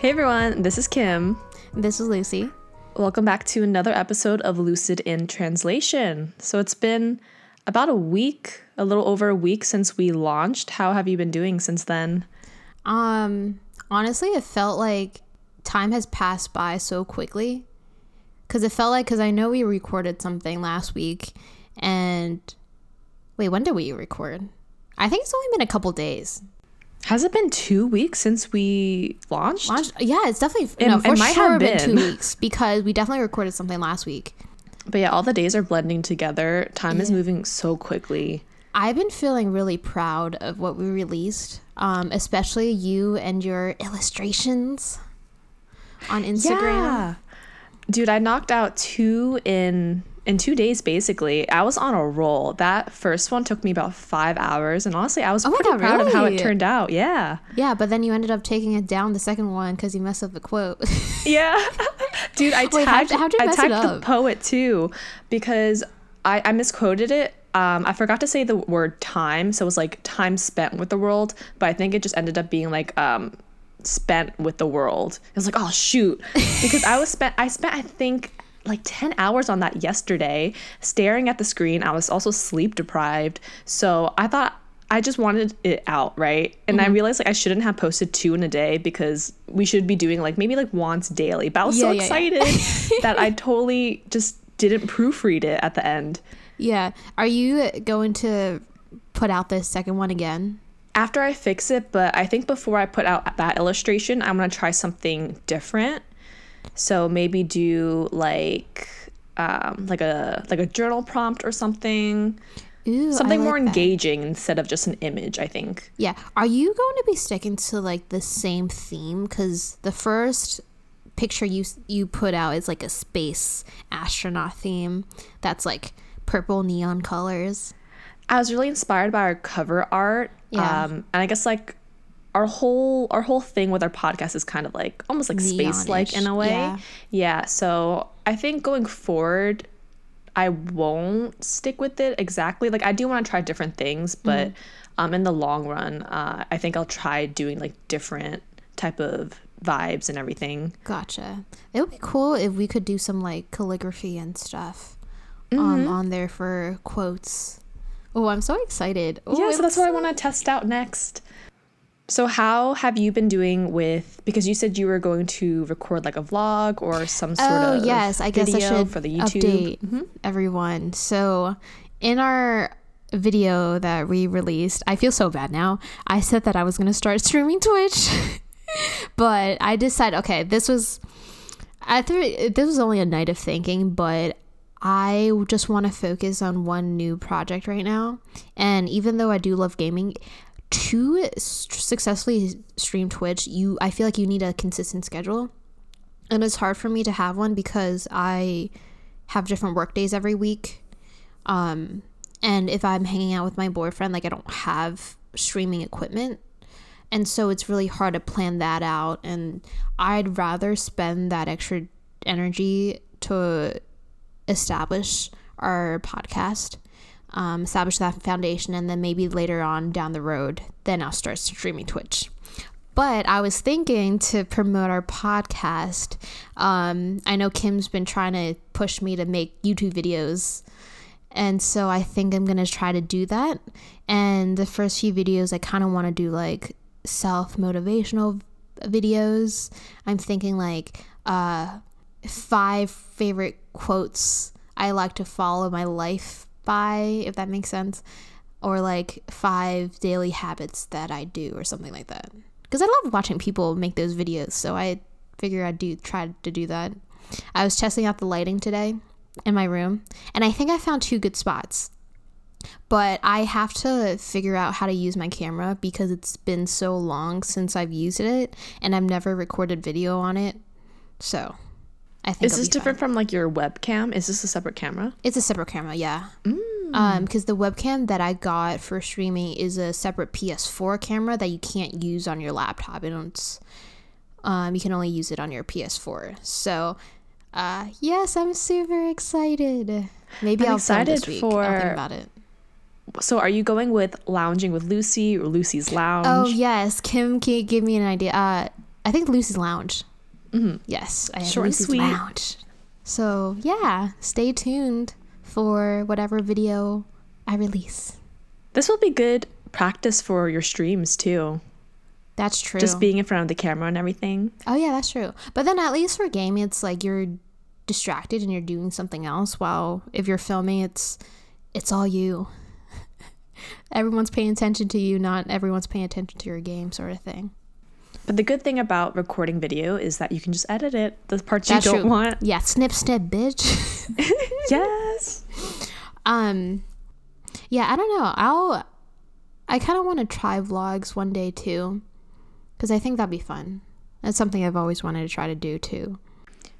Hey everyone, this is Kim. This is Lucy. Welcome back to another episode of Lucid in Translation. So it's been about a week, a little over a week since we launched. How have you been doing since then? Um, honestly, it felt like time has passed by so quickly. Cause it felt like, cause I know we recorded something last week, and wait, when did we record? I think it's only been a couple days. Has it been two weeks since we launched? Launched? Yeah, it's definitely It- no it might sure have been. two weeks because we definitely recorded something last week. But yeah, all the days are blending together. Time is moving so quickly. I've been feeling really proud of what we released, um, especially you and your illustrations on Instagram. Yeah. Dude, I knocked out two in in two days basically. I was on a roll. That first one took me about five hours, and honestly, I was Oh pretty God, proud of how it turned out. Yeah. Yeah, but then you ended up taking it down the second one because you messed up the quote. Yeah. Dude, I Wait, tagged, how'd you I tagged the poet too because I, I misquoted it. Um, I forgot to say the word time, so it was like time spent with the world, but I think it just ended up being like um, spent with the world. It was like, oh shoot, because I was spent. I spent I think like 10 hours on that yesterday staring at the screen. I was also sleep deprived, so I thought I just wanted it out, right? And Mm-hmm. I realized like I shouldn't have posted two in a day because we should be doing like maybe like once daily. But I was so Yeah, yeah, yeah. excited that I totally just didn't proofread it at the end. yeah. Are you going to put out this second one again? After I fix it, but I think before I put out that illustration, I'm gonna try something different. So maybe do like um, like a like a journal prompt or something. Ooh, Something more like that. engaging instead of just an image, I think. Yeah. Are you going to be sticking to like the same theme? Because the first picture you you put out is like a space astronaut theme. That's like purple neon colors. I was really inspired by our cover art. Yeah. Um, and I guess like our whole our whole thing with our podcast is kind of like almost like space like in a way. yeah. yeah. So I think going forward, I won't stick with it exactly. Like I do want to try different things, but Mm-hmm. um, in the long run, uh, I think I'll try doing like different type of vibes and everything. Gotcha. It would be cool if we could do some like calligraphy and stuff Mm-hmm. um, on there for quotes. Oh, I'm so excited. Oh, yeah, so that's what I want to test out next. So how have you been doing with because you said you were going to record like a vlog or some sort oh of yes i guess i video should for the YouTube. update mm-hmm. everyone. So in our video that we released i feel so bad now. I said that i was going to start streaming twitch but i decided okay this was i thought this was only a night of thinking but i just want to focus on one new project right now. And even though i do love gaming to successfully stream twitch you i feel like you need a consistent schedule and it's hard for me to have one because I have different work days every week. Um, and if I'm hanging out with my boyfriend, like I don't have streaming equipment. And so it's really hard to plan that out. And I'd rather spend that extra energy to establish our podcast, um, establish that foundation, and then maybe later on down the road, then I'll start streaming Twitch. But I was thinking to promote our podcast. Um, I know Kim's been trying to push me to make YouTube videos. And so I think I'm going to try to do that. And the first few videos, I kind of want to do like self motivational videos. I'm thinking like uh, five favorite quotes I like to follow my life by, if that makes sense. Or like five daily habits that I do, or something like that. Because I love watching people make those videos. So I figure I'd do try to do that. I was testing out the lighting today in my room, and I think I found two good spots. But I have to figure out how to use my camera because it's been so long since I've used it, and I've never recorded video on it. So I think Is this different fine. from like your webcam? Is this a separate camera? It's a separate camera, yeah. Um, because the webcam that I got for streaming is a separate PS4 camera that you can't use on your laptop. It don't. Um, you can only use it on your PS4. So, uh, yes, I'm super excited. Maybe I'm I'll excited week. I'll for- think about it. So are you going with lounging with Lucy or Lucy's lounge? Oh yes, Kim, can you give me an idea? Uh, I think Lucy's Lounge. Mm-hmm. Yes, I have Short Lucy's sweet. Lounge. So yeah, stay tuned for whatever video I release. This will be good practice for your streams too. That's true. Just being in front of the camera and everything. Oh yeah, that's true. But then at least for gaming, it's like you're distracted and you're doing something else. While if you're filming, it's it's all you. everyone's paying attention to you, not everyone's paying attention to your game, sort of thing. But the good thing about recording video is that you can just edit it. The parts That's you don't true. want. Yeah, snip, snip, bitch. Yes. um, yeah, I don't know. I'll. I kind of want to try vlogs one day too, because I think that'd be fun. That's something I've always wanted to try to do too.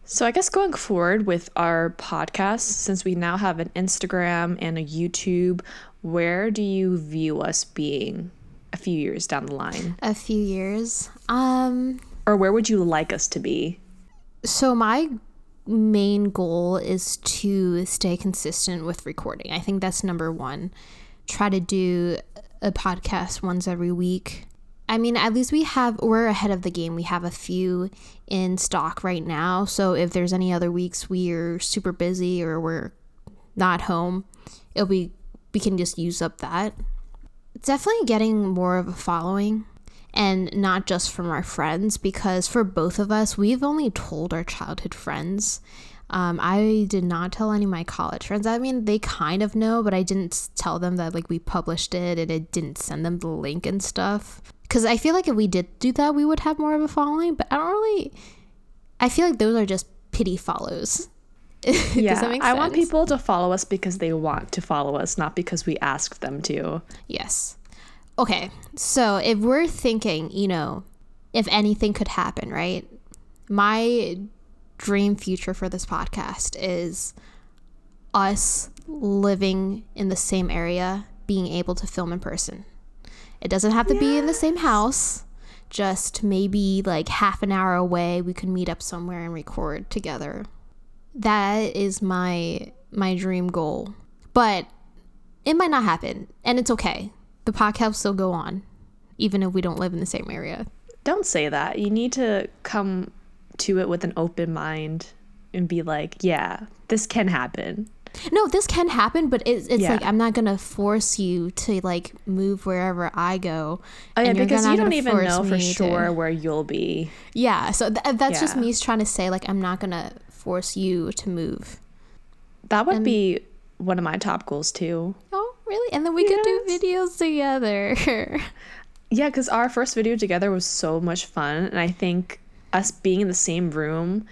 So I guess going forward with our podcast, since we now have an Instagram and a YouTube, where do you view us being a few years down the line? A few years. Um, Or where would you like us to be? so my main goal is to stay consistent with recording. I think that's number one. Try to do a podcast once every week. I mean, at least we have we're ahead of the game. We have a few in stock right now. So if there's any other weeks we're super busy or we're not home, it'll be we can just use up that. Definitely getting more of a following and not just from our friends because for both of us we've only told our childhood friends. Um, i did not tell any of my college friends. I mean they kind of know but i didn't tell them that like we published it and it didn't send them the link and stuff. Because i feel like if we did do that we would have more of a following but i don't really i feel like those are just pity follows Yeah, Does that make I want people to follow us because they want to follow us, not because we asked them to. Yes. Okay. So if we're thinking, you know, if anything could happen, right? My dream future for this podcast is us living in the same area, being able to film in person. It doesn't have to be in the same house, just maybe like half an hour away we could meet up somewhere and record together. That is my my dream goal. But it might not happen, and it's okay. The podcast will still go on, even if we don't live in the same area. Don't say that. You need to come to it with an open mind and be like, yeah, this can happen. No, this can happen, but it's, it's Yeah. like I'm not gonna force you to like move wherever I go. Oh, yeah, because you don't even know for me to- sure where you'll be. Yeah, so th- that's just me trying to say like I'm not gonna force you to move. That would be one of my top goals too. Oh, really? And then we could do videos together. Yeah, because our first video together was so much fun, and I think us being in the same room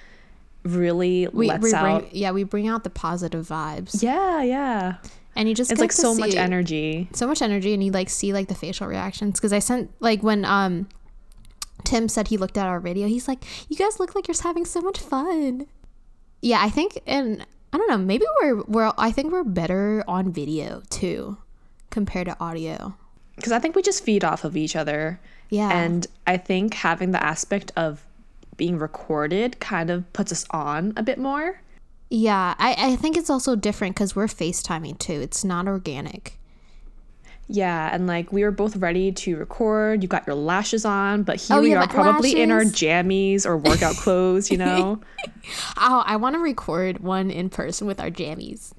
really we, lets we out. bring yeah we bring out the positive vibes, Yeah, yeah. and you just It's get like so much energy. so much energy and you like see like the facial reactions because i sent like when um tim said he looked at our video he's like you guys look like you're having so much fun yeah i think and i don't know maybe we're we're i think we're better on video too compared to audio Because I think we just feed off of each other. yeah And I think having the aspect of being recorded kind of puts us on a bit more. yeah i i think it's also different because we're facetiming too it's not organic Yeah, and like we were both ready to record. You got your lashes on, but here Oh, we yeah, are probably in our jammies or workout clothes, you know? oh i want to record one in person with our jammies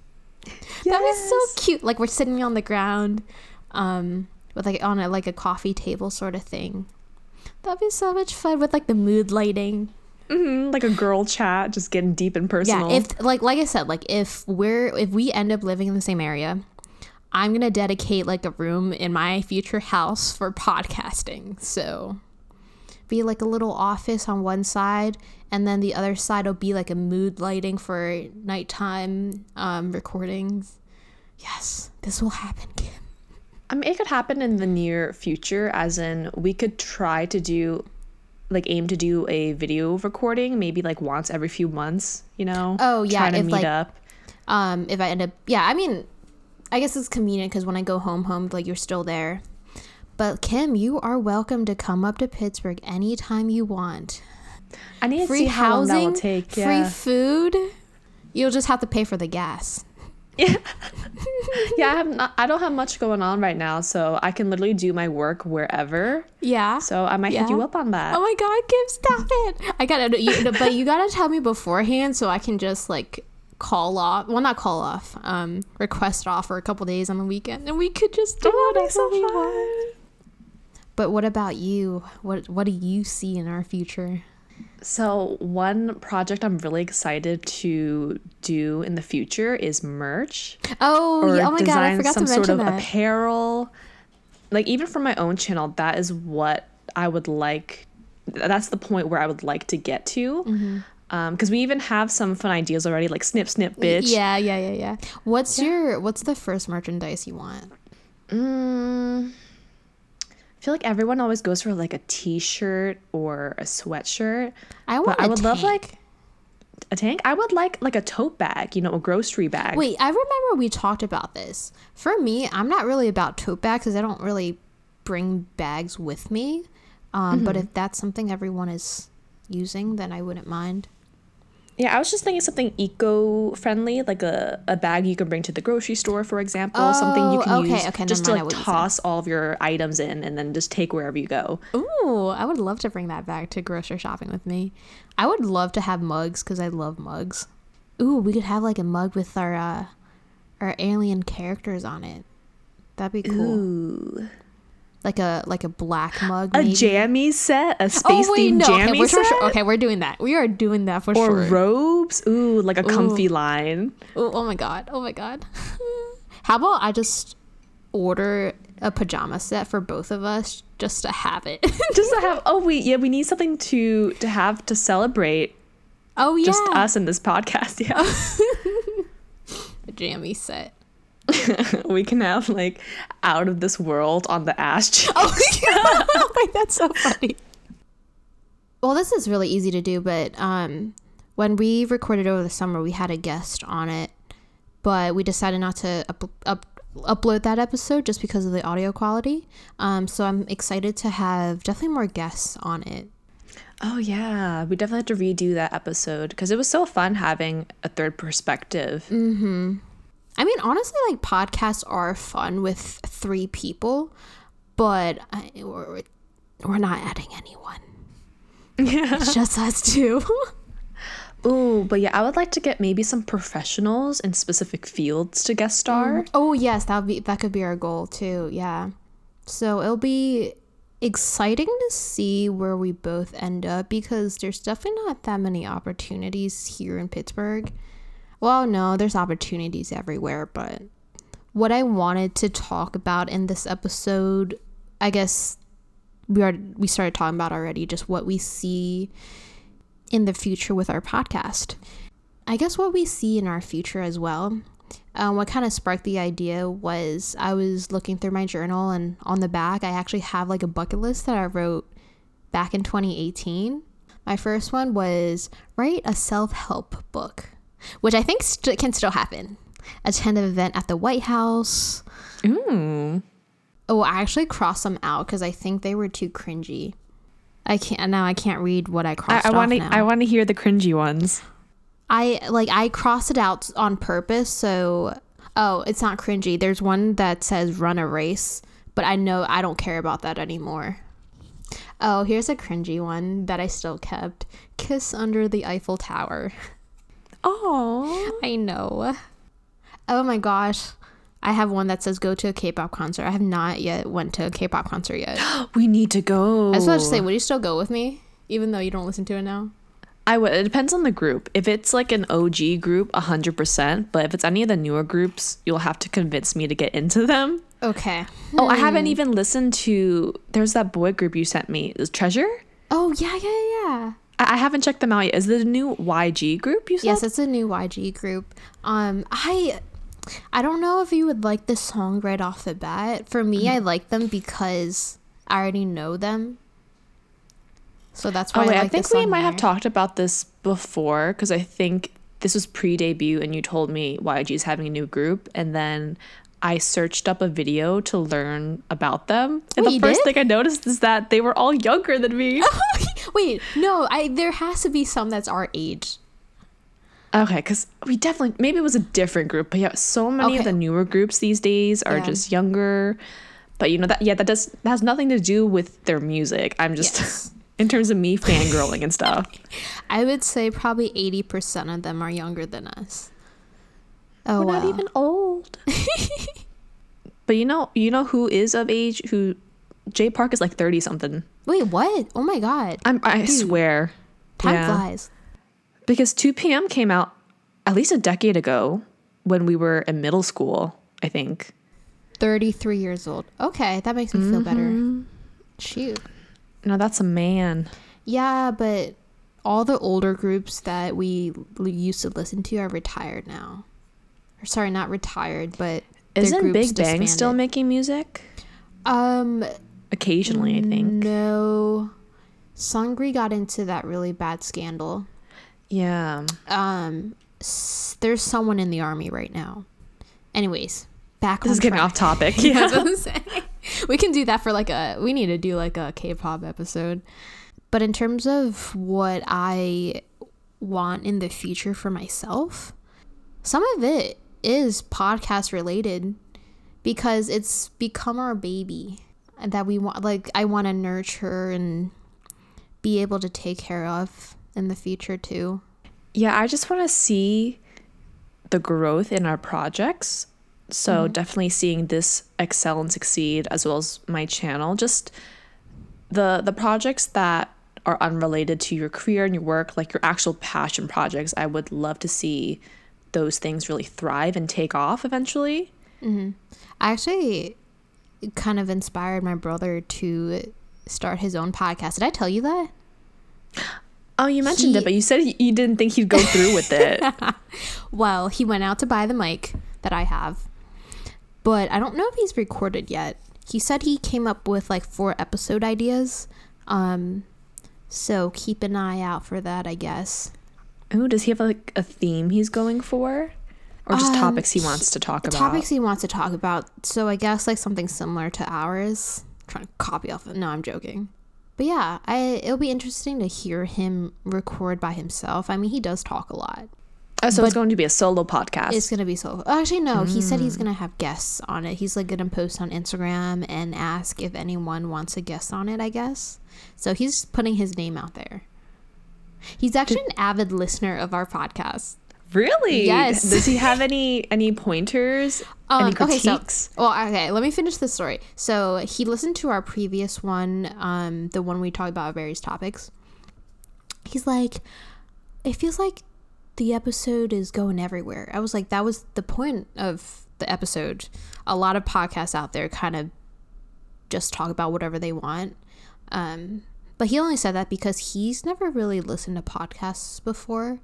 That was so cute. Like we're sitting on the ground, um, with like on a like a coffee table sort of thing. That'd be so much fun with like the mood lighting. Mhm, like a girl chat, just getting deep and personal. Yeah, if like like I said, like if we're if we end up living in the same area, I'm gonna dedicate like a room in my future house for podcasting. So be like a little office on one side and then the other side will be like a mood lighting for nighttime um, recordings. Yes, this will happen, Kim. I mean, it could happen in the near future, as in we could try to do, like, aim to do a video recording, maybe like once every few months, you know? Oh, yeah, Trying to if, meet like- up. um if i end up yeah i mean i guess it's convenient because when i go home home like you're still there but kim you are welcome to come up to pittsburgh anytime you want I need to free see how long that housing will take. free food you'll just have to pay for the gas Yeah. yeah, I have not, I don't have much going on right now, so I can literally do my work wherever. Yeah. So I might hit you up on that. Oh my god, Kim, stop it! I gotta, you, but you gotta tell me beforehand so I can just like call off. Well, not call off. Um, request off for a couple days on the weekend, and we could just do Oh, whatever we want. But what about you? What What do you see in our future? So, one project I'm really excited to do in the future is merch Oh, yeah, oh my god, I forgot some to sort mention of that. apparel. Like even for my own channel, that is what I would like. That's the point where I would like to get to. Mm-hmm. Because we even have some fun ideas already, like snip, snip, bitch. Yeah, yeah, yeah, yeah. What's your What's the first merchandise you want? Mm, I feel like everyone always goes for like a t-shirt or a sweatshirt. I want. I would love, like, A tank? I would like like a tote bag, you know, a grocery bag. Wait, I remember we talked about this. For me, I'm not really about tote bags because I don't really bring bags with me. Um, But if that's something everyone is using, then I wouldn't mind. Yeah, I was just thinking something eco-friendly, like a, a bag you can bring to the grocery store, for example. something you Oh, can okay, use okay, just to like know what you said. toss all of your items in and then just take wherever you go. Ooh, I would love to bring that bag to grocery shopping with me. I would love to have mugs because I love mugs. Ooh, we could have like a mug with our uh, our alien characters on it. That'd be cool. Ooh. Like a like a black mug. A maybe. jammy set, a Oh space wait, themed no. Okay, jammy we're set, sure, okay, we're doing that. We are doing that for or sure. Or robes. Ooh, like a comfy line. oh, oh my god. Oh my god. How about I just order a pajama set for both of us just to have it? Just to have. Oh wait, yeah, we need something to to have to celebrate oh yeah. just us in this podcast. Yeah, A jammy set. we can have like out of this world on the ash. cheek. Oh, wait, that's so funny. Well, this is really easy to do, but um, when we recorded over the summer, we had a guest on it, but we decided not to up, up, upload that episode just because of the audio quality. Um, so I'm excited to have definitely more guests on it. Oh yeah, we definitely have to redo that episode because it was so fun having a third perspective. I mean, honestly, like podcasts are fun with three people, but I, we're, we're not adding anyone. Yeah. It's just us two. Ooh, but yeah, I would like to get maybe some professionals in specific fields to guest mm. star. Oh yes, that would be that could be our goal too. Yeah. So it'll be exciting to see where we both end up because there's definitely not that many opportunities here in Pittsburgh. Well, no, there's opportunities everywhere, but what I wanted to talk about in this episode, I guess we are we started talking about already just what we see in the future with our podcast. I guess what we see in our future as well. Um, what kind of sparked the idea was I was looking through my journal, and on the back, I actually have like a bucket list that I wrote back in 2018. My first one was write a self help book, which I think st- can still happen. Attend an event at the White House. Ooh. Oh, I actually crossed them out because I think they were too cringy. I can't now. I can't read what I crossed I want to. I want to hear the cringy ones. I like I crossed it out on purpose. So, oh, it's not cringy. There's one that says run a race, but I know I don't care about that anymore. Oh, here's a cringy one that I still kept. Kiss under the Eiffel Tower. Oh. I know. Oh my gosh. I have one that says go to a K-pop concert. I have not yet went to a K-pop concert yet. We need to go. I was about to say, would you still go with me, even though you don't listen to it now? I would. It depends on the group. If it's like an OG group, hundred percent. But if it's any of the newer groups, you'll have to convince me to get into them. Okay. Oh, I haven't hmm. even listened to. There's that boy group you sent me. Is Treasure? Oh yeah, yeah, yeah. I, haven't checked them out yet. Is it a new YG group? You said. Yes, it's a new YG group. Um, I, I don't know if you would like this song right off the bat. For me, Mm-hmm. I like them because I already know them. So that's why. Oh wait, I, I, think we might have talked about this before because I think this was pre-debut, and you told me YG is having a new group, and then I searched up a video to learn about them, and Wait, the first did? thing I noticed is that they were all younger than me. Wait, no, I there has to be some that's our age. Okay, because we definitely maybe it was a different group, but yeah, so many of the newer groups these days are Yeah. just younger. But you know that yeah, that does that has nothing to do with their music. I'm just Yes. in terms of me fangirling and stuff. I would say probably 80% of them are younger than us. Oh, We're not even old. but you know, you know who is of age? Who Jay Park is like thirty something. Wait, what? Oh my god. I'm I swear. Time Yeah. flies. Because 2PM came out at least a decade ago when we were in middle school, I think. 33 years old. Okay, that makes me feel better. Shoot. No, that's a man. Yeah, but all the older groups that we used to listen to are retired now. Or sorry, not retired, but Isn't Big Bang still making music? Um Occasionally, I think. no. Seungri got into that really bad scandal. Yeah. Um s- there's someone in the army right now. Anyways, back This on is getting track. off topic. Yeah. about to say. we can do that for like a we need to do like a K-pop episode. But in terms of what I want in the future for myself, some of it is podcast related because it's become our baby that we want like I want to nurture and be able to take care of in the future too. Yeah, I just want to see the growth in our projects. So mm-hmm. definitely seeing this excel and succeed as well as my channel. Just the the projects that are unrelated to your career and your work, like your actual passion projects, I would love to see those things really thrive and take off eventually. Mm-hmm. I actually kind of inspired my brother to start his own podcast. Did I tell you that? Oh, you mentioned He- it, but you said you didn't think he'd go through with it. Well, he went out to buy the mic that I have, but I don't know if he's recorded yet. He said he came up with like four episode ideas. Um, so keep an eye out for that, I guess. Oh, does he have like a theme he's going for? Or just Um, topics he wants to talk about? Topics he wants to talk about. So I guess like something similar to ours. trying to copy off. Of, no, I'm joking. But yeah, I it'll be interesting to hear him record by himself. I mean, he does talk a lot. Oh, so it's going to be a solo podcast. It's gonna be solo. Actually, no. He said Mm. he's gonna have guests on it. He's like gonna post on Instagram and ask if anyone wants a guest on it. I guess. So he's putting his name out there. He's actually an avid listener of our podcast. Really? Yes. Does he have any any pointers? Um, any okay, so well, okay. Let me finish the story. So he listened to our previous one, um, the one we talked about various topics. He's like, it feels like the episode is going everywhere. I was like, that was the point of the episode. A lot of podcasts out there kind of just talk about whatever they want. Um, but he only said that because he's never really listened to podcasts before.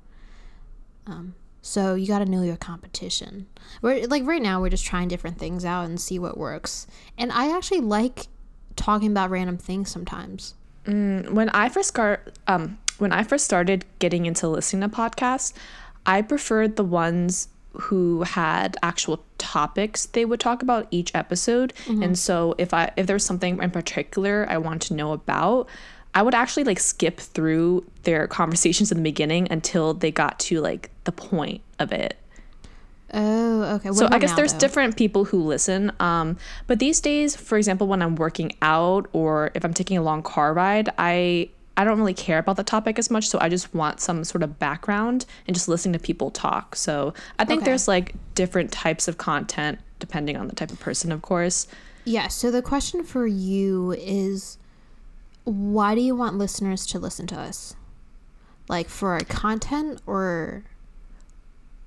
Um, so you got to know your competition. We're like right now we're just trying different things out and see what works. And I actually like talking about random things sometimes. when I first start, um, when I first started getting into listening to podcasts, I preferred the ones who had actual topics they would talk about each episode. And so if I if there was something in particular I wanted to know about, I would actually like skip through their conversations in the beginning until they got to like the point of it. Oh, okay. What so I guess now, there's though? different people who listen. Um, but these days, for example, when I'm working out or if I'm taking a long car ride, I I don't really care about the topic as much. So I just want some sort of background and just listening to people talk. So I think Okay. there's like different types of content depending on the type of person, of course. Yeah, so the question for you is why do you want listeners to listen to us? Like for our content or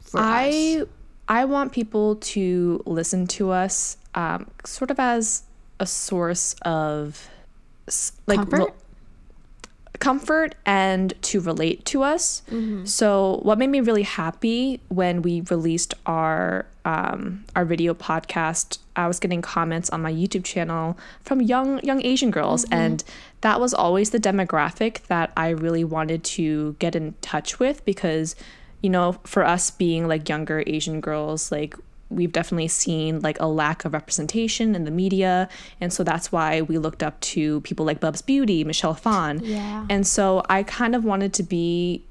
for I us? I want people to listen to us um, sort of as a source of like Comfort? Comfort and to relate to us. Mm-hmm. So what made me really happy when we released our um, our video podcast, I was getting comments on my YouTube channel from young young Asian girls, Mm-hmm. and that was always the demographic that I really wanted to get in touch with because, you know, for us being like younger Asian girls, like we've definitely seen like a lack of representation in the media and so that's why we looked up to people like Bubz Beauty, Michelle Phan. Yeah. And so I kind of wanted to be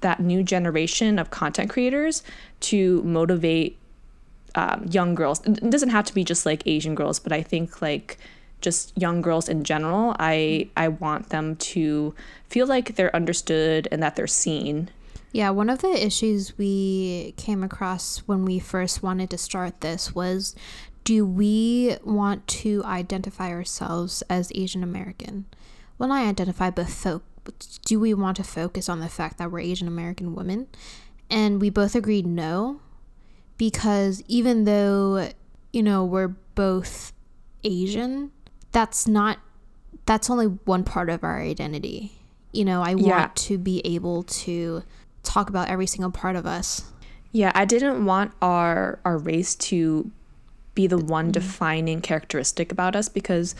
that new generation of content creators to motivate um, young girls. It doesn't have to be just like Asian girls, but I think like just young girls in general. I I want them to feel like they're understood and that they're seen. Yeah, one of the issues we came across when we first wanted to start this was do we want to identify ourselves as Asian American? Well, not identify, but fo- do we want to focus on the fact that we're Asian American women? And we both agreed no, because even though, you know, we're both Asian, that's not, that's only one part of our identity. You know, I Yeah. want to be able to talk about every single part of us. Yeah, I didn't want our our race to be the one mm-hmm. defining characteristic about us because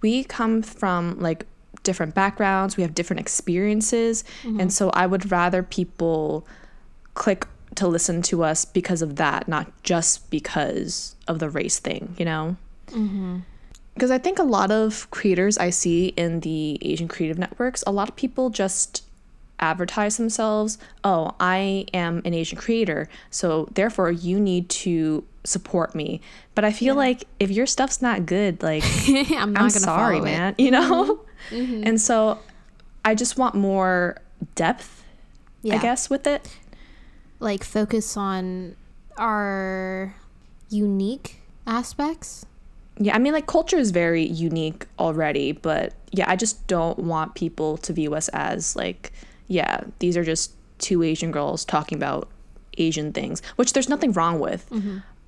we come from like different backgrounds, we have different experiences, mm-hmm. and so I would rather people click to listen to us because of that, not just because of the race thing, you know? Mm-hmm. Because I think a lot of creators I see in the Asian creative networks, a lot of people just advertise themselves, oh, I am an Asian creator, so therefore you need to support me. But I feel like if your stuff's not good, like I'm not I'm gonna sorry, follow it. man, you know? Mm-hmm. Mm-hmm. And so I just want more depth, Yeah. I guess, with it. like focus on our unique aspects. Yeah, I mean, like culture is very unique already, but yeah, I just don't want people to view us as like, yeah, these are just two Asian girls talking about Asian things, which there's nothing wrong with.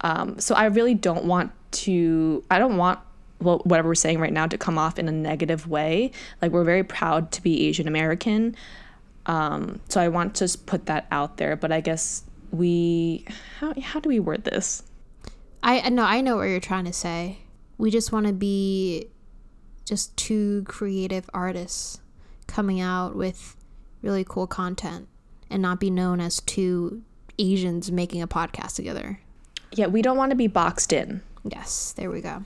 Um, so I really don't want to, I don't want well, whatever we're saying right now to come off in a negative way. Like, we're very proud to be Asian American. Um, so I want to just put that out there, but I guess we, how, how do we word this? I know, I know what you're trying to say. We just want to be just two creative artists coming out with really cool content and not be known as two Asians making a podcast together. Yeah, we don't want to be boxed in. Yes, there we go.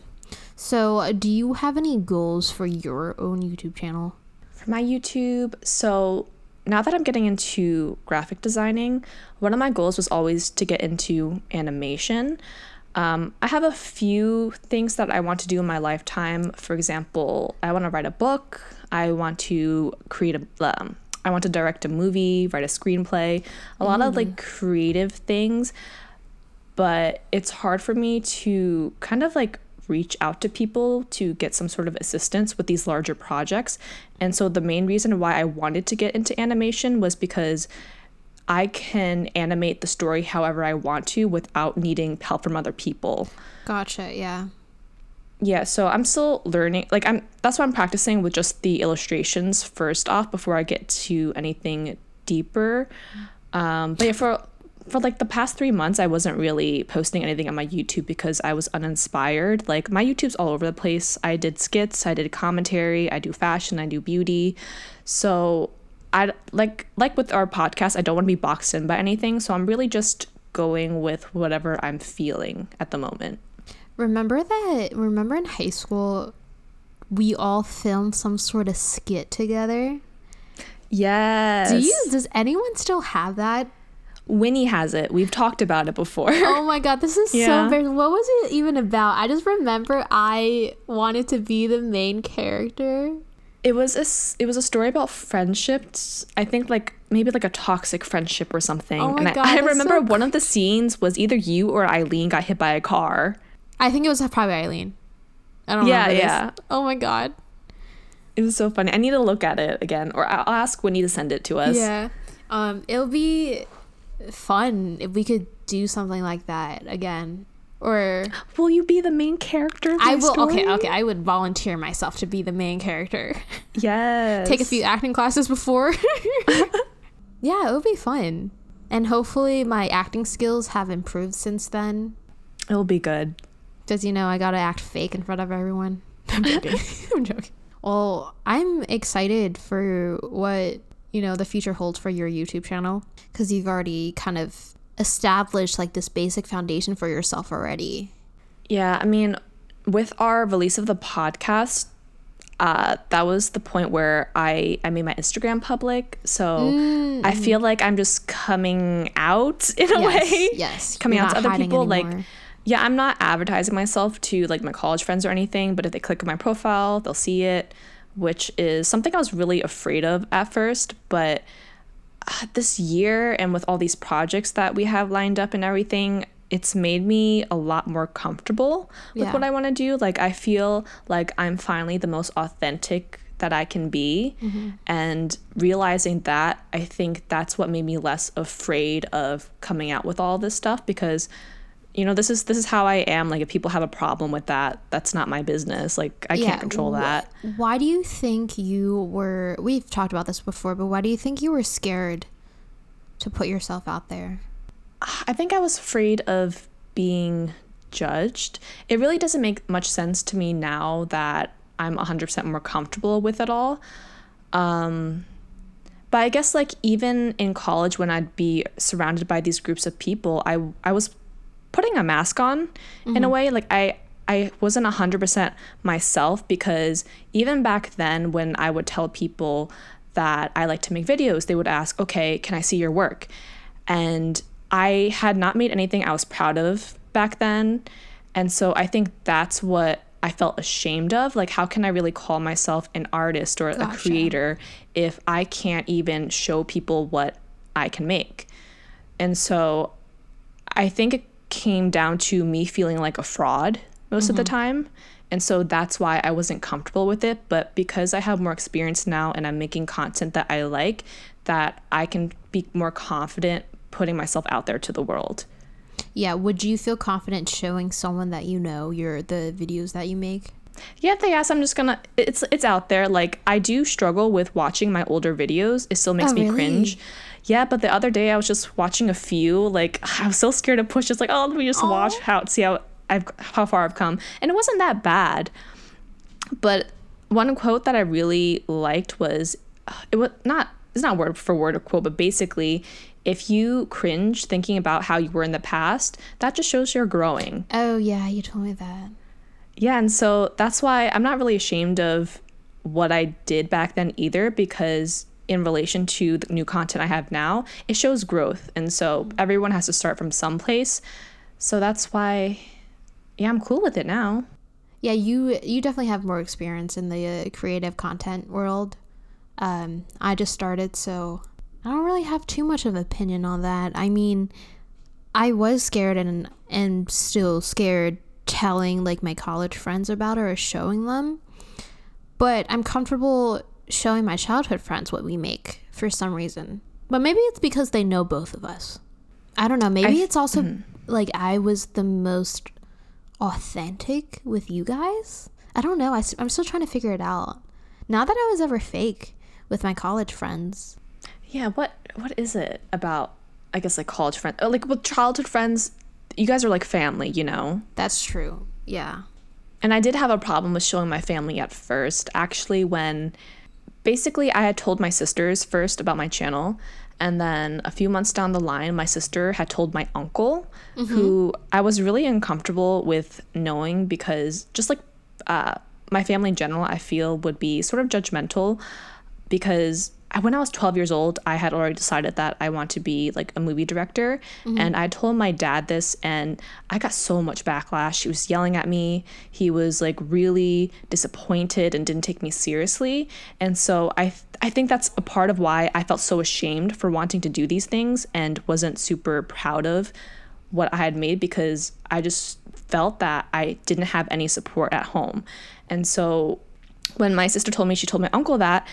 So, uh, do you have any goals for your own YouTube channel? For my YouTube, so now that I'm getting into graphic designing, one of my goals was always to get into animation. Um, I have a few things that I want to do in my lifetime. For example, I want to write a book. I want to create a. Um, I want to direct a movie, write a screenplay, a lot of like creative things. But it's hard for me to kind of like reach out to people to get some sort of assistance with these larger projects. And so the main reason why I wanted to get into animation was because I can animate the story however I want to without needing help from other people. Gotcha. Yeah. Yeah, so I'm still learning. Like I'm that's why I'm practicing with just the illustrations first off before I get to anything deeper. Um, but yeah, for for like the past three months, I wasn't really posting anything on my YouTube because I was uninspired. Like my YouTube's all over the place. I did skits, I did commentary, I do fashion, I do beauty. So I like like with our podcast, I don't want to be boxed in by anything. So I'm really just going with whatever I'm feeling at the moment. Remember that? Remember in high school, we all filmed some sort of skit together. Yes. Do you? Does anyone still have that? Winnie has it. We've talked about it before. Oh my god, this is so embarrassing. What was it even about? I just remember I wanted to be the main character. It was a it was a story about friendships. I think like maybe like a toxic friendship or something. Oh my and I, God, I that's remember so one of the scenes was either you or Eileen got hit by a car. I think it was probably Eileen. I don't know. Yeah, yeah. Oh my god. It was so funny. I need to look at it again, or I'll ask Winnie to send it to us. Yeah. Um, it'll be fun if we could do something like that again. Or Will you be the main character? Of I will. Okay, okay. I would volunteer myself to be the main character. Yes. Take a few acting classes before. yeah, it would be fun. And hopefully, my acting skills have improved since then. It'll be good. Because, you know, I gotta act fake in front of everyone. I'm joking. I'm joking. Well, I'm excited for what, you know, the future holds for your YouTube channel. Because you've already kind of established like this basic foundation for yourself already. Yeah, I mean, with our release of the podcast, uh, that was the point where I, I made my Instagram public. So Mm, I feel like I'm just coming out in a Yes, way. yes. Coming You're out to other people. anymore. Like, yeah, I'm not advertising myself to like my college friends or anything, but if they click on my profile, they'll see it, which is something I was really afraid of at first. But uh, this year and with all these projects that we have lined up and everything, it's made me a lot more comfortable with Yeah. what I want to do. Like, I feel like I'm finally the most authentic that I can be. And realizing that, I think that's what made me less afraid of coming out with all this stuff because you know this is this is how I am like if people have a problem with that that's not my business like I can't control that Why do you think you were? We've talked about this before, but why do you think you were scared to put yourself out there? I think I was afraid of being judged. It really doesn't make much sense to me now that I'm 100% more comfortable with it all. Um, but I guess like even in college when I'd be surrounded by these groups of people, I I was putting a mask on in a mm-hmm. way like I I wasn't 100% myself because even back then when I would tell people that I like to make videos, they would ask, "Okay, can I see your work?" And I had not made anything I was proud of back then. And so I think that's what I felt ashamed of. Like, how can I really call myself an artist or a creator if I can't even show people what I can make? And so I think it came down to me feeling like a fraud most of the mm-hmm. time. And so that's why I wasn't comfortable with it. But because I have more experience now and I'm making content that I like, that I can be more confident putting myself out there to the world. Yeah, would you feel confident showing someone that you know your the videos that you make? Yeah, if they ask, I'm just gonna. It's it's out there. Like I do struggle with watching my older videos. It still makes Oh, me really? cringe. Yeah, but the other day I was just watching a few. Like I was so scared to push. Just like oh, let me just watch how see how I've how far I've come, and it wasn't that bad. But one quote that I really liked was, it was not it's not word for word a quote, but basically, if you cringe thinking about how you were in the past, that just shows you're growing. Oh yeah, you told me that. Yeah, and so that's why I'm not really ashamed of what I did back then either, because in relation to the new content I have now, it shows growth. And so everyone has to start from some place. So that's why, yeah, I'm cool with it now. Yeah, you you definitely have more experience in the uh, creative content world. Um, I just started, so I don't really have too much of an opinion on that. I mean, I was scared and and still scared telling like my college friends about it or showing them. But I'm comfortable showing my childhood friends what we make for some reason. But maybe it's because they know both of us. I don't know. Maybe it's also mm-hmm. like I was the most authentic with you guys. I don't know. I, am still trying to figure it out. Not that I was ever fake with my college friends. Yeah, what what is it about? I guess like college friends, oh, like with childhood friends, you guys are like family, you know. That's true. Yeah. And I did have a problem with showing my family at first. Actually, when basically I had told my sisters first about my channel, and then a few months down the line, my sister had told my uncle, who I was really uncomfortable with knowing because just like uh, my family in general, I feel would be sort of judgmental because when I was 12 years old, I had already decided that I want to be like a movie director. Mm-hmm. And I told my dad this, and I got so much backlash. He was yelling at me. He was like really disappointed and didn't take me seriously. And so I, I think that's a part of why I felt so ashamed for wanting to do these things and wasn't super proud of what I had made because I just felt that I didn't have any support at home. And so when my sister told me, she told my uncle that,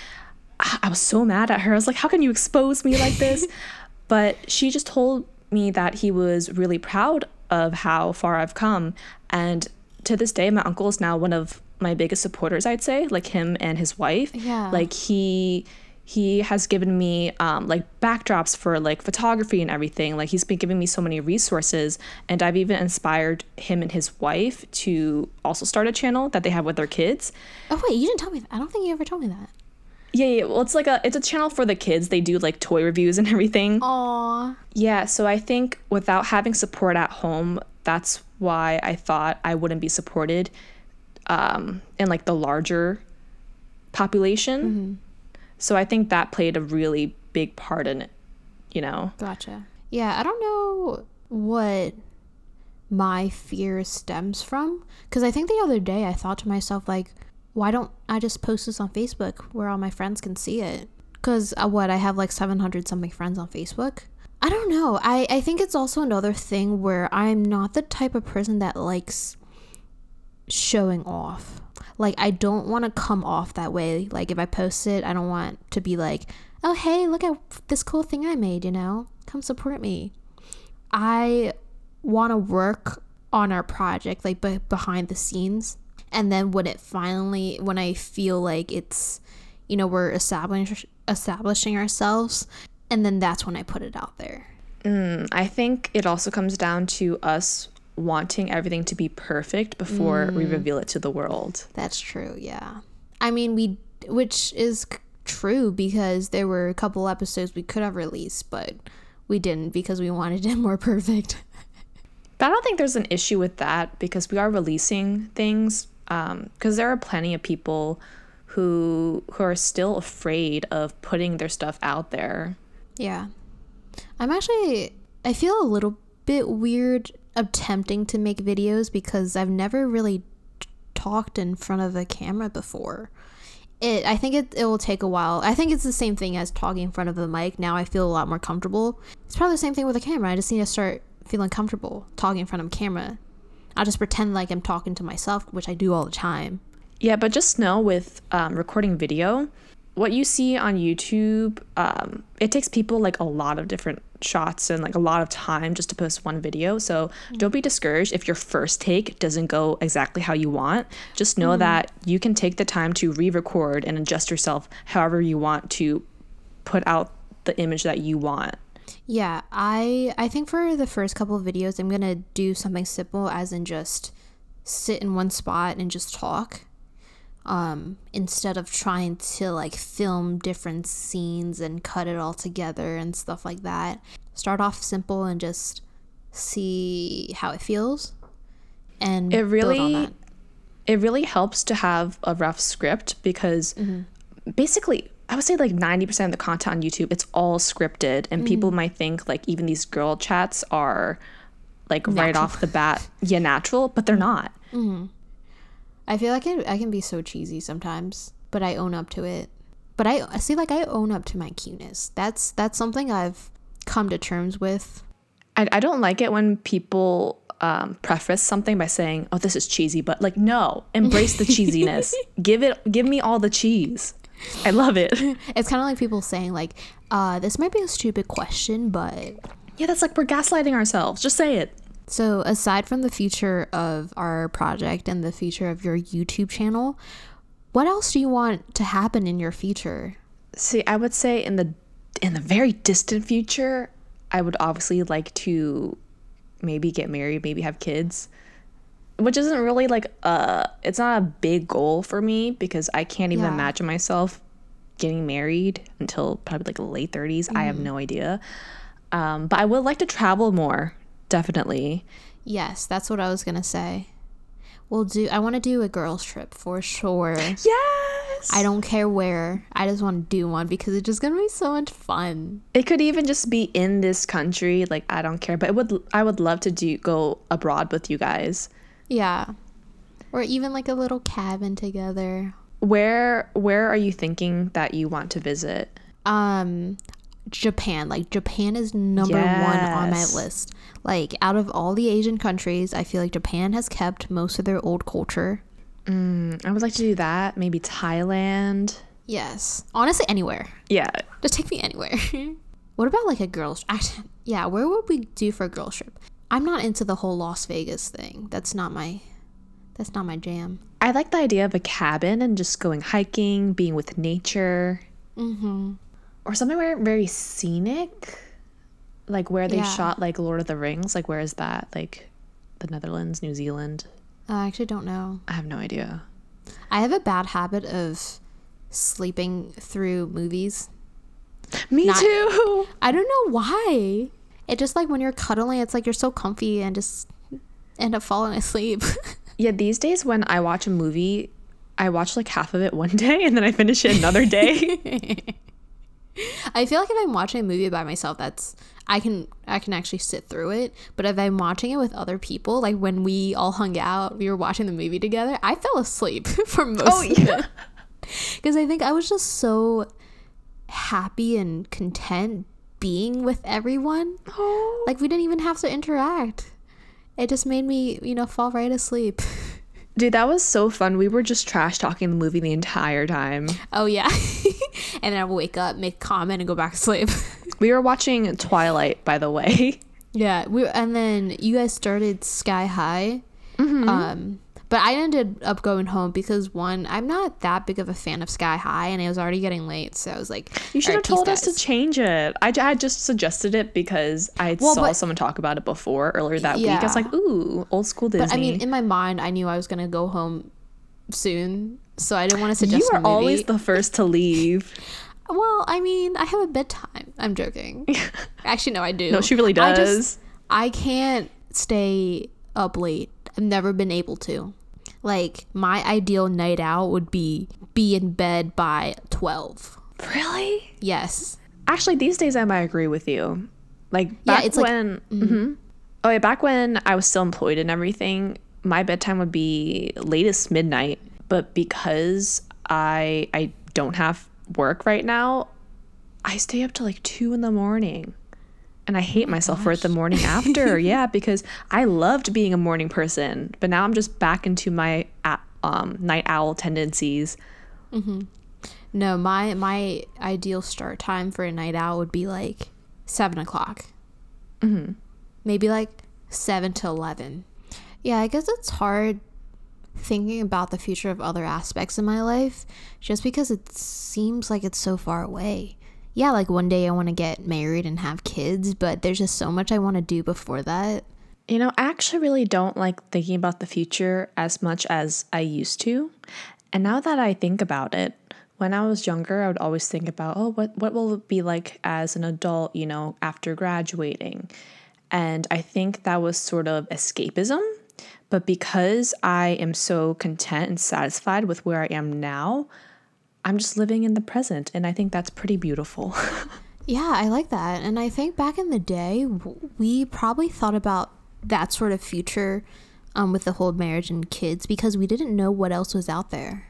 I was so mad at her. I was like, how can you expose me like this? but she just told me that he was really proud of how far I've come. And to this day, my uncle is now one of my biggest supporters, I'd say, like him and his wife. Yeah. Like he he has given me um, like backdrops for like photography and everything like he's been giving me so many resources and i've even inspired him and his wife to also start a channel that they have with their kids Oh wait, you didn't tell me that. I don't think you ever told me that. Yeah, yeah well it's like a it's a channel for the kids they do like toy reviews and everything Aw. yeah so i think without having support at home that's why i thought i wouldn't be supported um, in like the larger population. So I think that played a really big part in it, you know. Gotcha. Yeah, I don't know what my fear stems from because I think the other day I thought to myself like, why don't I just post this on Facebook where all my friends can see it? Because uh, what I have like seven hundred something friends on Facebook. I don't know. I I think it's also another thing where I'm not the type of person that likes showing off. Like I don't want to come off that way. Like if I post it, I don't want to be like, "Oh, hey, look at this cool thing I made, you know? Come support me." I want to work on our project like be- behind the scenes. And then when it finally when I feel like it's you know, we're establish- establishing ourselves, and then that's when I put it out there. Mm, I think it also comes down to us wanting everything to be perfect before we reveal it to the world. That's true, yeah. I mean, we, which is c- true because there were a couple episodes we could have released, but we didn't because we wanted it more perfect. But I don't think there's an issue with that because we are releasing things. Um, because there are plenty of people who who are still afraid of putting their stuff out there. yeah. I'm actually, I feel a little bit weird attempting to make videos because I've never really t- talked in front of a camera before. It, I think it, it will take a while. I think it's the same thing as talking in front of the mic. Now I feel a lot more comfortable. It's probably the same thing with a camera. I just need to start feeling comfortable talking in front of a camera. I'll just pretend like I'm talking to myself, which I do all the time. Yeah, but just know with um, recording video, what you see on YouTube, um, it takes people like a lot of different shots and like a lot of time just to post one video. So don't be discouraged if your first take doesn't go exactly how you want. Just know that you can take the time to re record and adjust yourself however you want to put out the image that you want. Yeah, I I think for the first couple of videos I'm gonna do something simple as in just sit in one spot and just talk. Um, instead of trying to like film different scenes and cut it all together and stuff like that. Start off simple and just see how it feels. And It really it really helps to have a rough script because basically I would say like 90% of the content on YouTube it's all scripted and people might think like even these girl chats are like right off the bat yeah natural but they're not. I feel like I, I can be so cheesy sometimes, but I own up to it. But I, I see like I own up to my cuteness. That's that's something I've come to terms with. I, I don't like it when people um, preface something by saying, "Oh, this is cheesy," but like, no, embrace the cheesiness. give it, give me all the cheese. I love it. It's kind of like people saying like, uh, "This might be a stupid question, but." Yeah, that's like we're gaslighting ourselves. Just say it. So aside from the future of our project and the future of your YouTube channel, what else do you want to happen in your future? See, I would say in the in the very distant future, I would obviously like to maybe get married, maybe have kids. Which isn't really like a it's not a big goal for me because I can't even Yeah. imagine myself getting married until probably like late 30s. I have no idea. Um, but I would like to travel more, definitely. Yes, that's what I was gonna say. We'll do. I want to do a girls' trip for sure. Yes. I don't care where. I just want to do one because it's just gonna be so much fun. It could even just be in this country, like I don't care, but it would I would love to do go abroad with you guys. Yeah. Or even like a little cabin together. Where where are you thinking that you want to visit? Um Japan. Like Japan is number 1 on my list. Like out of all the Asian countries, I feel like Japan has kept most of their old culture. Mm, I would like to do that. Maybe Thailand. Yes. Honestly anywhere. Yeah. Just take me anywhere. what about like a girls actually, yeah, where would we do for a girls trip? I'm not into the whole Las Vegas thing. That's not my that's not my jam. I like the idea of a cabin and just going hiking, being with nature. Mm-hmm. Or something where very scenic. Like where they Yeah. shot like Lord of the Rings. Like where is that? Like the Netherlands, New Zealand. I actually don't know. I have no idea. I have a bad habit of sleeping through movies. Me Not- too. I don't know why. It just like when you're cuddling, it's like you're so comfy and just end up falling asleep. Yeah, these days when I watch a movie, I watch like half of it one day and then I finish it another day. I feel like if I'm watching a movie by myself, that's I can I can actually sit through it. But if I'm watching it with other people, like when we all hung out, we were watching the movie together. I fell asleep for most Oh, of yeah. it because I think I was just so happy and content being with everyone. oh. Like we didn't even have to interact. It just made me, you know, fall right asleep. Dude, that was so fun. We were just trash talking the movie the entire time. oh yeah. and then I would wake up, make comment, and go back to sleep. We were watching Twilight, by the way. Yeah, we and then you guys started Sky High. Mm-hmm. Um, but I ended up going home because one, I'm not that big of a fan of Sky High, and it was already getting late, so I was like, You should "All have told us to change it. I, I just suggested it because I Well, saw but- someone talk about it before earlier that week. I was like, ooh, old school Disney. But I mean, in my mind, I knew I was gonna go home soon, so I didn't want to suggest. you are always the first to leave. Well, I mean, I have a bedtime. I'm joking. Actually, no, I do. No, she really does. I just, I can't stay up late. I've never been able to. Like my ideal night out would be be in bed by twelve. really? Yes. Actually, these days I might agree with you. Like Yeah, back it's like- when, mhm. oh yeah, back when I was still employed and everything, my bedtime would be latest midnight. But because I I don't have work right now, I stay up to like two in the morning, and I hate myself for it the morning after. yeah, because I loved being a morning person, but now I'm just back into my um, night owl tendencies. No, my my ideal start time for a night out would be like seven o'clock. Mm-hmm. Maybe like seven to eleven. Yeah, I guess it's hard thinking about the future of other aspects in my life just because it seems like it's so far away. Yeah, like one day I want to get married and have kids, but there's just so much I want to do before that. You know, I actually really don't like thinking about the future as much as I used to. And now that I think about it, when I was younger, I would always think about, oh, what, what will it be like as an adult, you know, after graduating? And I think that was sort of escapism. But because I am so content and satisfied with where I am now, I'm just living in the present. And I think that's pretty beautiful. Yeah, I like that. And I think back in the day, we probably thought about that sort of future um, with the whole marriage and kids because we didn't know what else was out there.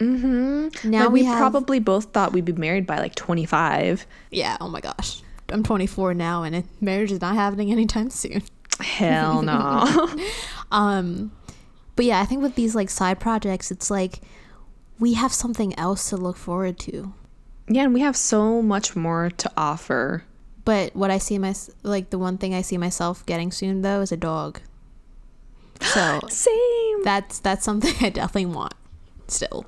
Mm-hmm. Now like, we, we have, probably both thought we'd be married by like 25. yeah. Oh my gosh, I'm 24 now, and it, marriage is not happening anytime soon. Hell no. Um, but yeah, I think with these like side projects, it's like we have something else to look forward to. Yeah, and we have so much more to offer. But what I see my like the one thing I see myself getting soon though is a dog. So Same. that's that's something I definitely want still.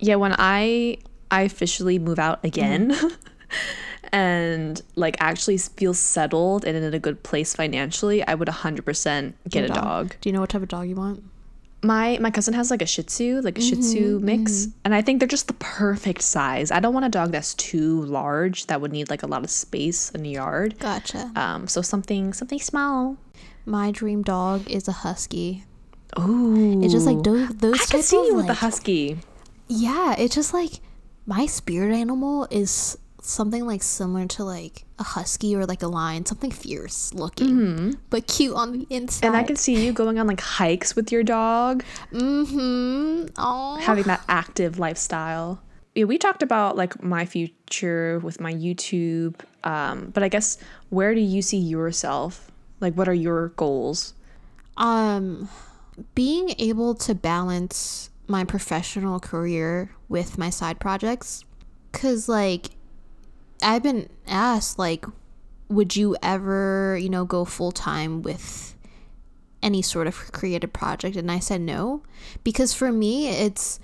Yeah, when I I officially move out again mm-hmm. and like actually feel settled and in a good place financially, I would 100% get a dog. Do you know what type of dog you want? My my cousin has like a Shih Tzu, like a Shih Tzu mix, and I think they're just the perfect size. I don't want a dog that's too large that would need like a lot of space in the yard. Gotcha. Um, so something something small. My dream dog is a husky. Ooh, It's just like those those I could see you with the like- husky. Yeah, it's just like my spirit animal is something like similar to like a husky or like a lion, something fierce looking, but cute on the inside. And I can see you going on like hikes with your dog, Mm-hmm. Oh. having that active lifestyle. Yeah, we talked about like my future with my YouTube, um, but I guess where do you see yourself? Like, what are your goals? Um, being able to balance my professional career with my side projects, cause like I've been asked like, would you ever you know go full time with any sort of creative project, and I said no, because for me it's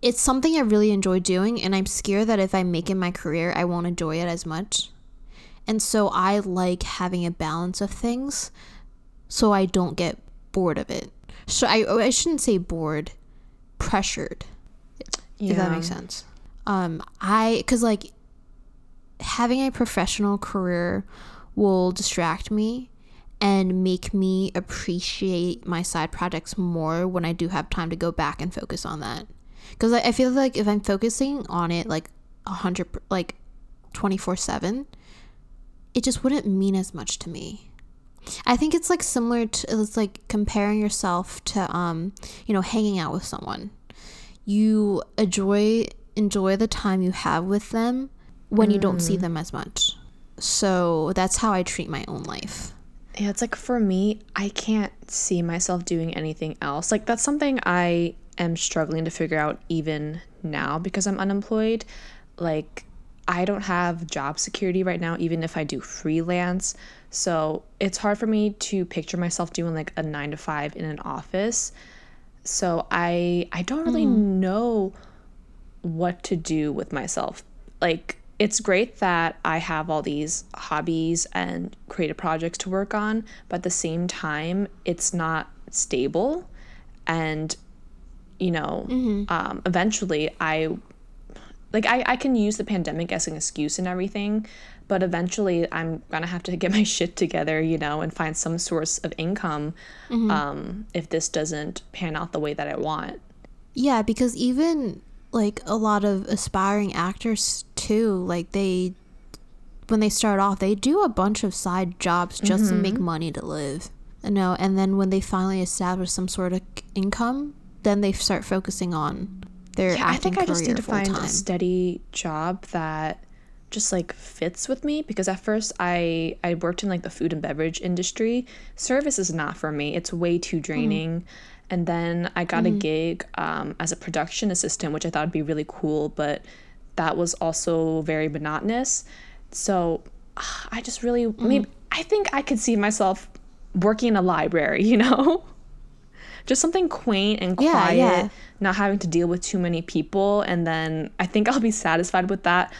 it's something I really enjoy doing, and I'm scared that if I make it my career, I won't enjoy it as much. And so I like having a balance of things so I don't get bored of it. So I I shouldn't say bored, pressured. Yeah. If that makes sense. Um I cuz like having a professional career will distract me and make me appreciate my side projects more when I do have time to go back and focus on that. Because I, I feel like if I'm focusing on it like a hundred, like twenty four seven, it just wouldn't mean as much to me. I think it's like similar to it's like comparing yourself to um, you know, hanging out with someone. You enjoy enjoy the time you have with them when you don't see mm. them as much. So that's how I treat my own life. Yeah, it's like for me, I can't see myself doing anything else. Like that's something I am struggling to figure out even now because I'm unemployed. Like I don't have job security right now even if I do freelance. So, it's hard for me to picture myself doing like a 9 to 5 in an office. So, I I don't really hmm. know what to do with myself. Like it's great that I have all these hobbies and creative projects to work on, but at the same time, it's not stable. And, you know, um, eventually I, like, I, I can use the pandemic as an excuse and everything, but eventually I'm gonna have to get my shit together, you know, and find some source of income um, if this doesn't pan out the way that I want. Yeah, because even like a lot of aspiring actors too, like they when they start off, they do a bunch of side jobs just to make mm-hmm. money to live. You know, and then when they finally establish some sort of income, then they start focusing on their Yeah, I think I just need to find time. a steady job that just like fits with me because at first I I worked in like the food and beverage industry. Service is not for me. It's way too mm-hmm. draining. And then I got a mm-hmm. gig um, as a production assistant, which I thought would be really cool, but that was also very monotonous. So ah, I just really maybe I think I could see myself working in a library, you know? just something quaint and Yeah, quiet, yeah. not having to deal with too many people. And then I think I'll be satisfied with that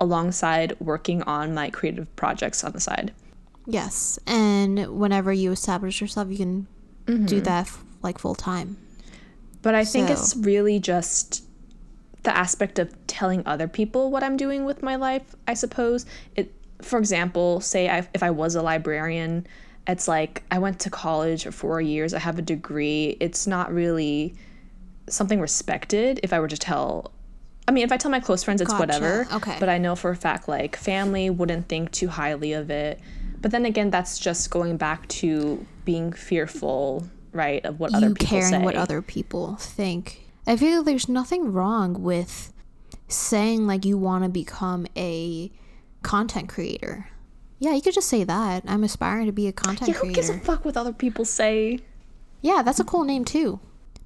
alongside working on my creative projects on the side. Yes, and whenever you establish yourself, you can Mm-hmm. do that f- like full time. But I think So- it's really just the aspect of telling other people what I'm doing with my life, I suppose. It for example, say I, if I was a librarian, it's like I went to college for 4 years, I have a degree. It's not really something respected if I were to tell I mean, if I tell my close friends, it's Gotcha. whatever. Okay. But I know for a fact, like, family wouldn't think too highly of it. But then again, that's just going back to being fearful, right, of what other you people caring say. what other people think. I feel like there's nothing wrong with saying like you want to become a content creator. Yeah, you could just say that. I'm aspiring to be a content yeah, who gives a fuck what other people say? yeah, that's a cool name too.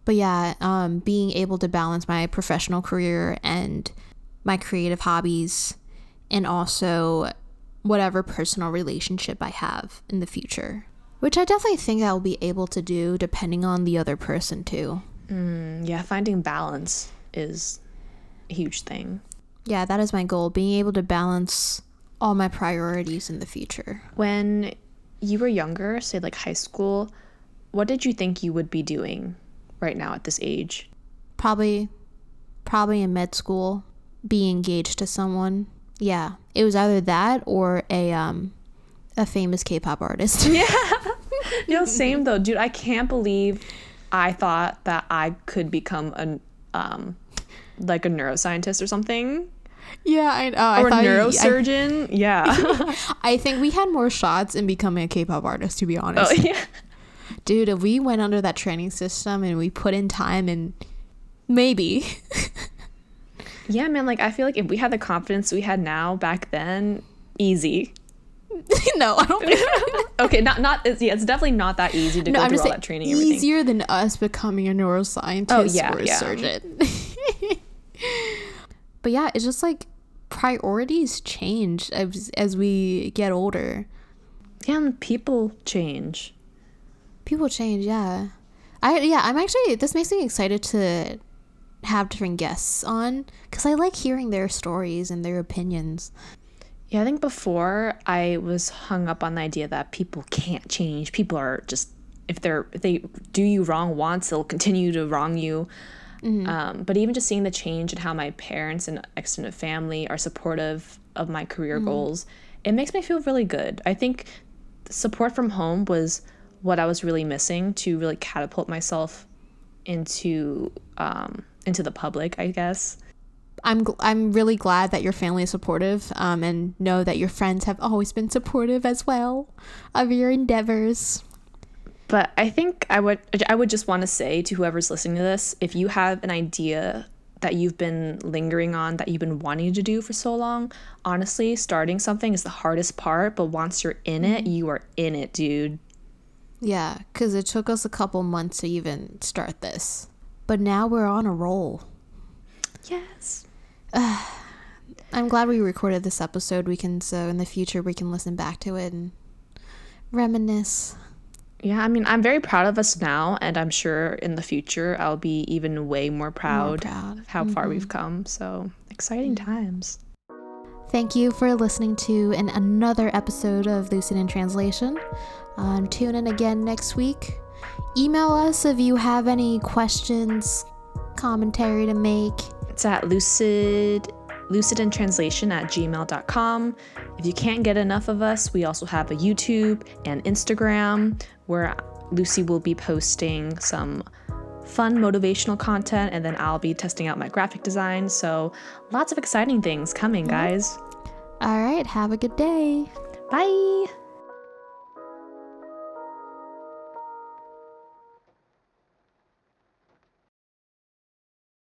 But yeah, um, being able to balance my professional career and my creative hobbies, and also whatever personal relationship I have in the future, which I definitely think I'll be able to do depending on the other person too. Yeah, finding balance is a huge thing. Yeah, that is my goal. Being able to balance all my priorities in the future. When you were younger, say like high school, what did you think you would be doing right now at this age? Probably, probably in med school, be engaged to someone. Yeah, it was either that or a um, a famous K-pop artist. Yeah. Know, same though, dude. I can't believe I thought that I could become an um like a neuroscientist or something. yeah, I, uh, Or a I, thought you- I, neurosurgeon. yeah. I think we had more shots in becoming a K-pop artist. To be honest, oh yeah. dude, if we went under that training system and we put in time and maybe. Yeah, man, like I feel like if we had the confidence we had now back then, easy. no, I don't think. Okay, not not it's, yeah, it's definitely not that easy to No, go I'm through just all that training everything. easier than us becoming a neuroscientist Oh, yeah, or a yeah. surgeon. but yeah, it's just like priorities change as as we get older. Yeah, and people change. People change, yeah. I yeah, I'm actually this makes me excited to have different guests on cuz I like hearing their stories and their opinions. Yeah, I think before I was hung up on the idea that people can't change. People are just if they're if they do you wrong once, they'll continue to wrong you. Um, but even just seeing the change in how my parents and extended family are supportive of my career goals, it makes me feel really good. I think support from home was what I was really missing to really catapult myself into um, into the public, I guess. I'm I'm really glad that your family is supportive, um, and know that your friends have always been supportive as well of your endeavors. But I think I would I would just want to say to whoever's listening to this, if you have an idea that you've been lingering on that you've been wanting to do for so long, honestly, starting something is the hardest part, but once you're in it, you are in it, dude. Yeah, because it took us a couple months to even start this, but now we're on a roll. Yes. I'm glad we recorded this episode. We can so in the future we can listen back to it and reminisce. Yeah, I mean, I'm very proud of us now, and I'm sure in the future I'll be even way more proud, proud. of how far we've come. So exciting times. Thank you for listening to an, another episode of Lucid in Translation. Um, tune in again next week. Email us if you have any questions, commentary to make. It's at lucid lucidintranslation at gmail.com. If you can't get enough of us, we also have a YouTube and Instagram where Lucy will be posting some fun motivational content and then I'll be testing out my graphic design. So lots of exciting things coming, guys. All right, have a good day. Bye.